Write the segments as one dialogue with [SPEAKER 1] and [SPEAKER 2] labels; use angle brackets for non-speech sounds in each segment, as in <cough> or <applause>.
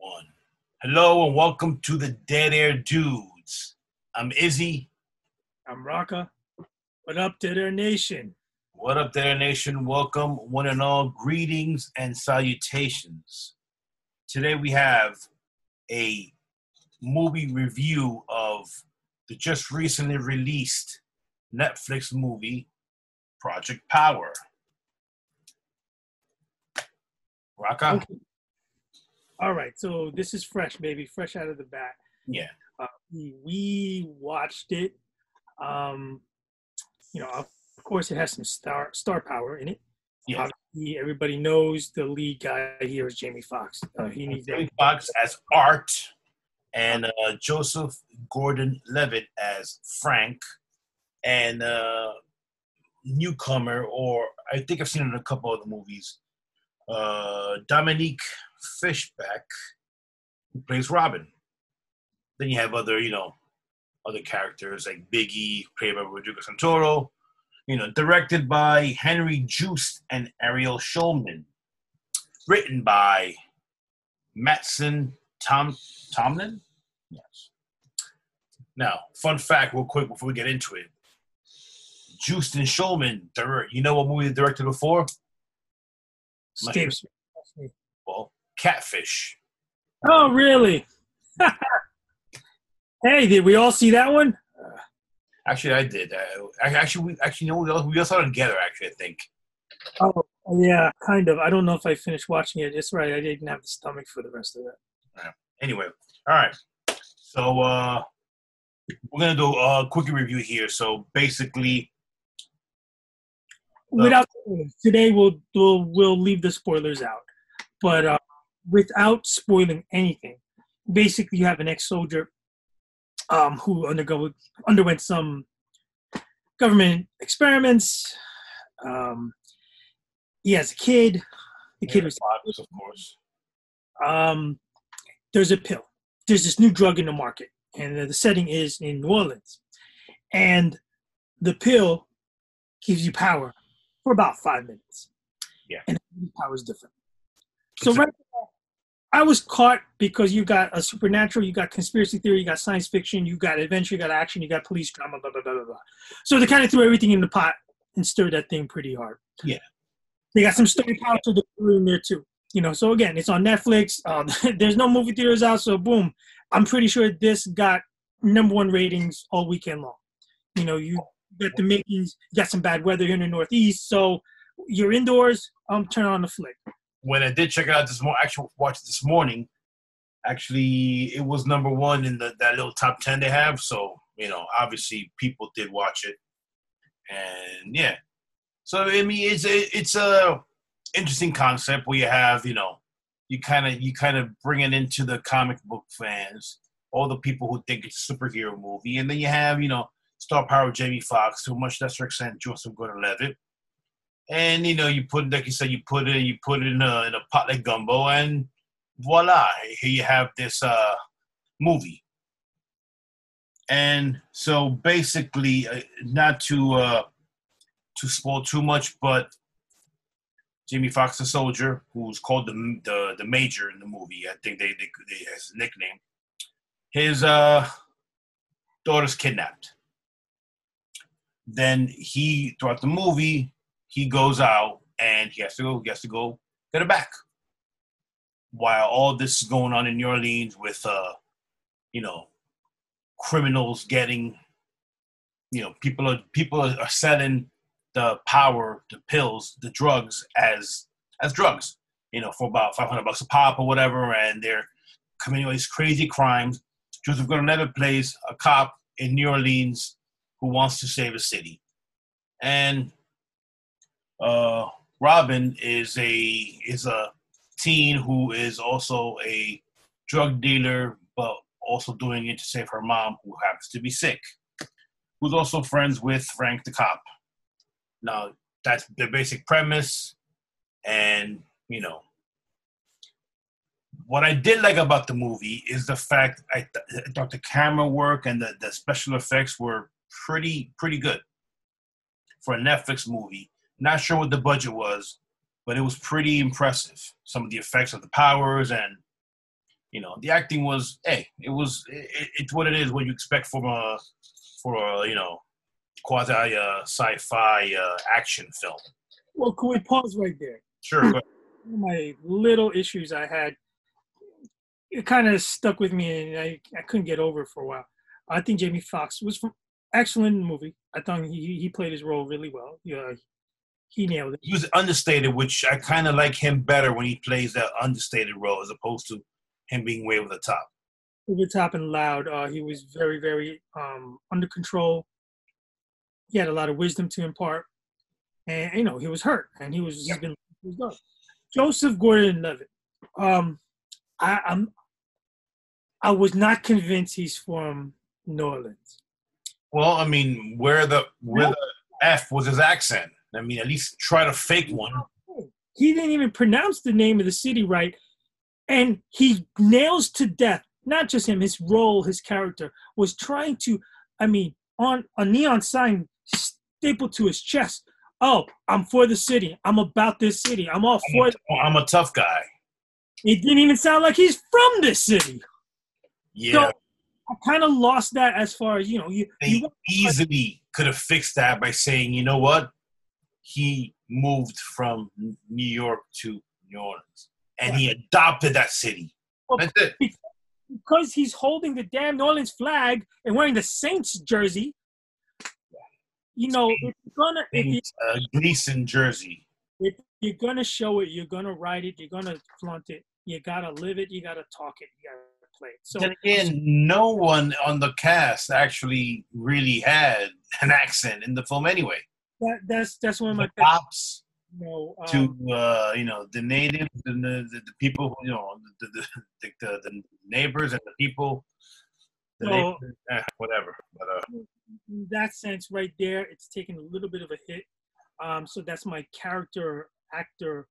[SPEAKER 1] One. Hello and welcome to the Dead Air Dudes. I'm Izzy.
[SPEAKER 2] I'm Rocka. What up, Dead Air Nation?
[SPEAKER 1] What up, Dead Air Nation? Welcome, one and all. Greetings and salutations. Today we have a movie review of the just recently released Netflix movie, Project Power. Rocka?
[SPEAKER 2] Okay. All right, so this is fresh, baby, fresh out of the bat.
[SPEAKER 1] Yeah.
[SPEAKER 2] Uh, we, watched it. Um, you know, of course, it has some star star power in it.
[SPEAKER 1] Yeah.
[SPEAKER 2] Obviously, everybody knows the lead guy here is Jamie Foxx. Uh, he needs
[SPEAKER 1] Jamie Foxx as Art and uh, Joseph Gordon-Levitt as Frank and uh, newcomer, or I think I've seen it in a couple of the movies, uh, Dominique Fishback, who plays Robin. Then you have other, you know, other characters like Biggie, played by Rodrigo Santoro. You know, directed by Henry Joost and Ariel Schulman. Written by Mattson Tom Tomlin. Yes. Now, fun fact, real quick, before we get into it. Joost and Schulman, direct. You know what movie they directed before?
[SPEAKER 2] escapes.
[SPEAKER 1] Well, Catfish.
[SPEAKER 2] Oh, really? <laughs> hey, did we all see that one?
[SPEAKER 1] Actually, I did. Uh, I, actually, we actually you know we all, we all saw it together. Actually, I think.
[SPEAKER 2] Oh, yeah, kind of. I don't know if I finished watching it. It's right. I didn't have the stomach for the rest of it.
[SPEAKER 1] Anyway, all right. So uh, we're gonna do a quick review here. So basically,
[SPEAKER 2] without today we'll, we'll we'll leave the spoilers out but uh, without spoiling anything basically you have an ex-soldier um, who undergo underwent some government experiments um, he has a kid the kid was
[SPEAKER 1] Foxx, of course.
[SPEAKER 2] um, there's a pill there's this new drug in the market and the setting is in new orleans and the pill gives you power for about five minutes.
[SPEAKER 1] Yeah.
[SPEAKER 2] And power is different. So right now, I was caught because you got a supernatural, you got conspiracy theory, you got science fiction, you got adventure, you got action, you got police drama, blah blah blah blah blah. So they kind of threw everything in the pot and stirred that thing pretty hard.
[SPEAKER 1] Yeah.
[SPEAKER 2] They got some story power to the in there too. You know, so again, it's on Netflix. Um, <laughs> there's no movie theaters out, so boom. I'm pretty sure this got number one ratings all weekend long. You know, you got the makings, you got some bad weather here in the Northeast, so you're indoors. Um, turn on the flick.
[SPEAKER 1] When I did check it out this morning, actually watch this morning. Actually, it was number one in the that little top ten they have. So you know, obviously, people did watch it, and yeah. So I mean, it's a it's a interesting concept where you have you know, you kind of you kind of bring it into the comic book fans, all the people who think it's a superhero movie, and then you have you know star power Jamie Foxx, to a much lesser extent Joseph Gordon-Levitt, and you know you put like you said you put it you put it in a in a pot like gumbo, and voila, here you have this uh movie. And so basically, uh, not to uh, to spoil too much, but Jamie Foxx the soldier, who's called the the the major in the movie, I think they they, they has a nickname. His uh daughter's kidnapped then he throughout the movie he goes out and he has to go he has to go get it back. While all this is going on in new orleans with uh you know criminals getting you know people are people are selling the power the pills the drugs as as drugs you know for about 500 bucks a pop or whatever. And they're committing all these crazy crimes. Joseph gordon-levitt plays a cop in new orleans who wants to save a city. And uh, Robin is a is a teen who is also a drug dealer, but also doing it to save her mom, who happens to be sick. Who's also friends with Frank the cop. Now that's the basic premise, and you know what I did like about the movie is the fact I, I thought the camera work and the, the special effects were pretty pretty good for a Netflix movie. Not sure what the budget was, but it was pretty impressive. Some of the effects of the powers and you know, the acting was, hey, it was, it, it's what it is. What you expect from a, for a, you know, quasi uh, sci-fi uh, action film.
[SPEAKER 2] Well, can we pause right there?
[SPEAKER 1] Sure. go ahead.
[SPEAKER 2] One of my little issues I had, it kind of stuck with me, and I, I couldn't get over it for a while. I think Jamie Foxx was from excellent in the movie. I thought he he played his role really well. Yeah, he nailed it.
[SPEAKER 1] he was understated, which I kind of like him better when he plays that understated role as opposed to him being way over the top.
[SPEAKER 2] over the top and loud. Uh, he was very, very um, under control. He had a lot of wisdom to impart, and you know he was hurt, and he was he's been he was done. Joseph Gordon-Levitt. Um, I, I'm I was not convinced he's from New Orleans.
[SPEAKER 1] Well, I mean, where the where the F was his accent. I mean, at least try to fake one.
[SPEAKER 2] He didn't even pronounce the name of the city right, and he nails to death. Not just him, his role, his character was trying to. I mean, on a neon sign stapled to his chest. Oh, I'm for the city. I'm about this city. I'm all for it.
[SPEAKER 1] I'm a tough guy.
[SPEAKER 2] It didn't even sound like he's from this city.
[SPEAKER 1] Yeah,
[SPEAKER 2] So I kind of lost that as far as you know. You, you
[SPEAKER 1] easily could have fixed that by saying, you know what, he moved from New York to New Orleans, and he adopted that city.
[SPEAKER 2] Well,
[SPEAKER 1] That's it.
[SPEAKER 2] because he's holding the damn New Orleans flag and wearing the Saints jersey. You know, if you're gonna if, you,
[SPEAKER 1] Uh, Gleason jersey.
[SPEAKER 2] if you're gonna show it, you're gonna write it, you're gonna flaunt it. You gotta live it. You gotta talk it. You gotta play it. So
[SPEAKER 1] Then again, no one on the cast actually really had an accent in the film anyway.
[SPEAKER 2] That, that's that's one of my
[SPEAKER 1] cops
[SPEAKER 2] you know, um,
[SPEAKER 1] to uh, you know the natives and the, the, the people who, you know the the, the, the, the neighbors and the people. The
[SPEAKER 2] So-
[SPEAKER 1] neighbors, eh, whatever. But uh,
[SPEAKER 2] in that sense, right there, it's taken a little bit of a hit. Um, so that's my character actor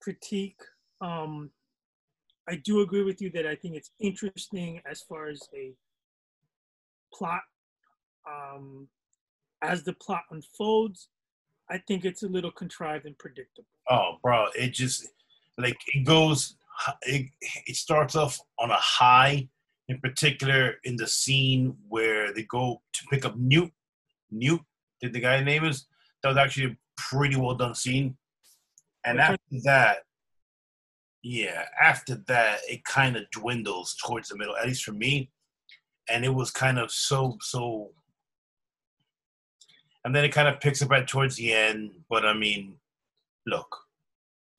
[SPEAKER 2] critique. Um, I do agree with you that I think it's interesting as far as a plot. Um, as the plot unfolds, I think it's a little contrived and predictable.
[SPEAKER 1] oh, bro, it just like it goes. It it starts off on a high. In particular, in the scene where they go to pick up Newt. Newt, did the guy name is? That was actually a pretty well done scene. And after that, yeah, after that, it kind of dwindles towards the middle, at least for me. And it was kind of so so. And then it kind of picks up at towards the end. But I mean, look,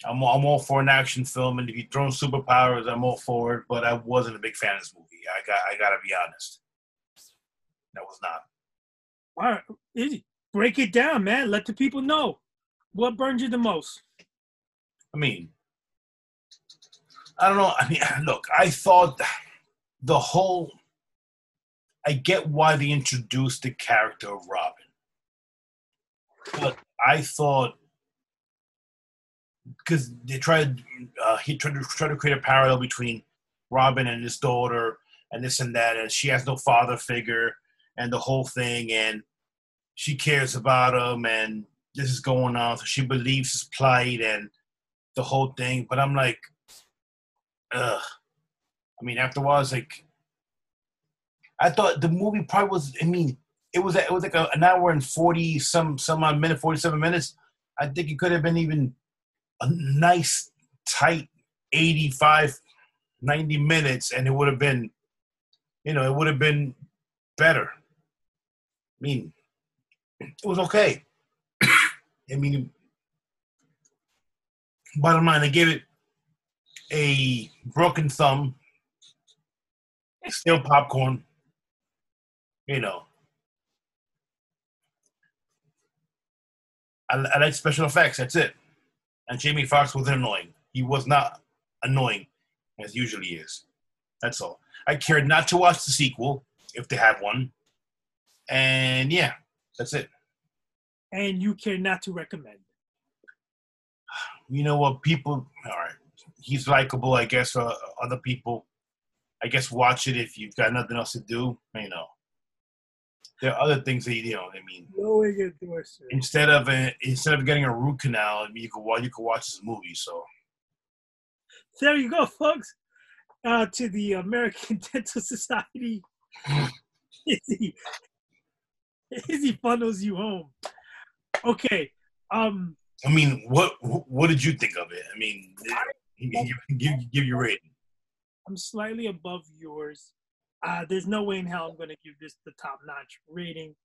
[SPEAKER 1] I'm I'm all for an action film, and if you throw in superpowers, I'm all for it. But I wasn't a big fan of this movie. I got I gotta be honest. That was not.
[SPEAKER 2] All right, Izzy. Break it down, man. Let the people know what burned you the most.
[SPEAKER 1] I mean, I don't know. I mean, <laughs> look, I thought the whole. I get why they introduced the character of Robin, but I thought because they tried, uh, he tried to try to create a parallel between Robin and his daughter, and this and that, and she has no father figure, and the whole thing, and she cares about him, and this is going on, so she believes his plight, and the whole thing. But I'm like, ugh. I mean, after a while, it's like, I thought the movie probably was. I mean, it was it was like a, an hour and forty some some odd minute, forty seven minutes. I think it could have been even a nice tight 85, 90 minutes, and it would have been, you know, it would have been better. I mean, it was okay. <coughs> I mean, bottom line, I gave it a broken thumb, still popcorn, you know. I, I like special effects, that's it. And Jamie Foxx wasn't annoying. He was not annoying as usually is. That's all. I cared not to watch the sequel if they have one. And yeah, that's it.
[SPEAKER 2] And you care not to recommend.
[SPEAKER 1] you know what people all right he's likable i guess for other people i guess watch it if you've got nothing else to do you know there are other things that you know i mean
[SPEAKER 2] Lowering endorsement.
[SPEAKER 1] instead of a, instead of getting a root canal I mean, you could watch you could watch this movie so
[SPEAKER 2] There you go, folks. uh, to the American <laughs> Dental Society. <laughs> Izzy, Izzy funnels you home. Okay. Um.
[SPEAKER 1] I mean, what what did you think of it? I mean, give give, give your rating.
[SPEAKER 2] I'm slightly above yours. Uh, there's no way in hell I'm going to give this the top notch rating.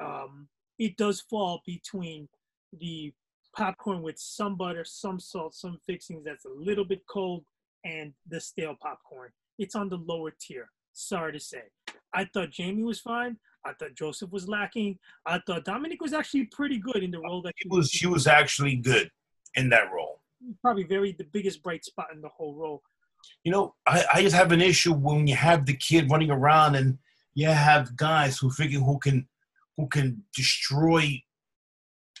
[SPEAKER 2] Um, it does fall between the popcorn with some butter, some salt, some fixings that's a little bit cold, and the stale popcorn. It's on the lower tier. Sorry to say. I thought Jamie was fine. I thought Joseph was lacking. I thought Dominique was actually pretty good in the role that
[SPEAKER 1] she was. She was actually good in that role.
[SPEAKER 2] Probably very the biggest bright spot in the whole role.
[SPEAKER 1] You know, I, I just have an issue when you have the kid running around and you have guys who figure who can who can destroy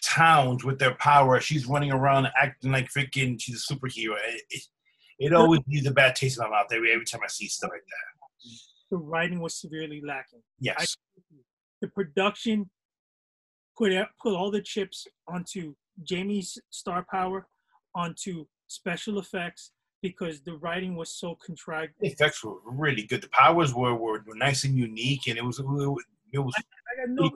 [SPEAKER 1] towns with their power. She's running around acting like freaking she's a superhero. It, it, it always leaves a bad taste in my mouth every, every time I see stuff like that.
[SPEAKER 2] The writing was severely lacking.
[SPEAKER 1] Yes.
[SPEAKER 2] I, the production put put all the chips onto Jamie's star power, onto special effects because the writing was so contrived.
[SPEAKER 1] The effects were really good. The powers were, were, were nice and unique, and it was it was. It was I,
[SPEAKER 2] I got no,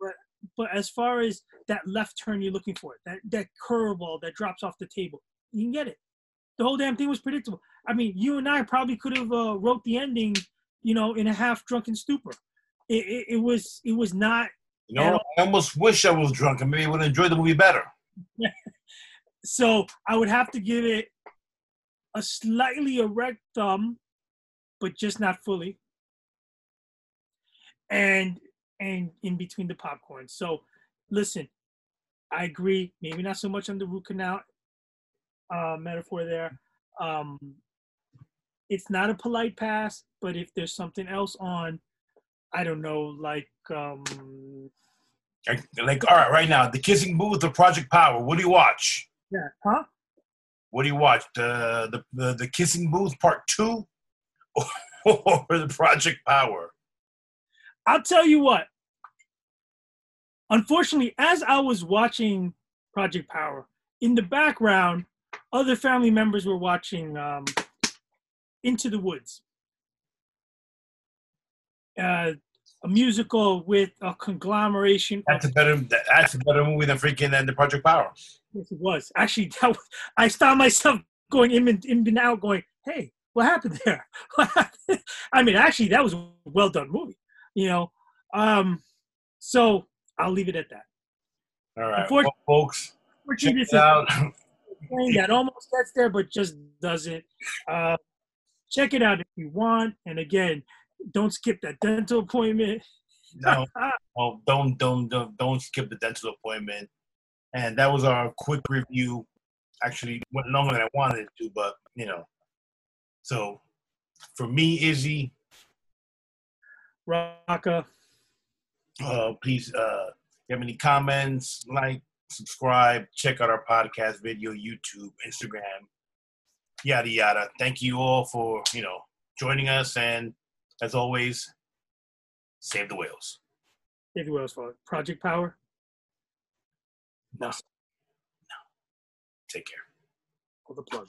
[SPEAKER 2] but but as far as that left turn you're looking for, that that curveball that drops off the table, you can get it. The whole damn thing was predictable. I mean, you and I probably could have uh, wrote the ending, you know, in a half drunken stupor. It, it, it was it was not.
[SPEAKER 1] You know, I almost wish I was drunk. and maybe I would enjoy the movie better. <laughs>
[SPEAKER 2] so I would have to give it a slightly erect thumb, but just not fully. And and in between the popcorn. So listen, I agree. Maybe not so much on the root canal uh, metaphor there. Um, it's not a polite pass, but if there's something else on, I don't know, like um,
[SPEAKER 1] like, like all right, right now, the kissing booth or Project Power. What do you watch?
[SPEAKER 2] Yeah, huh?
[SPEAKER 1] What do you watch? The the the, the kissing booth part two, <laughs> or the Project Power?
[SPEAKER 2] I'll tell you what. Unfortunately, as I was watching Project Power, in the background, other family members were watching um, Into the Woods, uh, a musical with a conglomeration.
[SPEAKER 1] That's a better. That's a better movie than freaking than the Project Power.
[SPEAKER 2] Yes, it was actually. <laughs> That was, I found myself going in and, in and out, going, "Hey, what happened there?" <laughs> I mean, actually, that was a well done movie. You know, um, so I'll leave it at that.
[SPEAKER 1] All right, well, folks.
[SPEAKER 2] Check it out. that almost gets there, but just doesn't. Uh, check it out if you want. And again, don't skip that dental appointment.
[SPEAKER 1] no, <laughs> well, don't, don't, don't, don't skip the dental appointment. And that was our quick review. Actually, went longer than I wanted it to, but you know. So, for me, Izzy,
[SPEAKER 2] Rocka.
[SPEAKER 1] Uh, please, uh, if you have any comments, like, subscribe, check out our podcast video, YouTube, Instagram, yada yada. Thank you all for you know joining us, and as always, save the whales.
[SPEAKER 2] Save the whales for Project Power.
[SPEAKER 1] No. No. Take care.
[SPEAKER 2] Pull the plug.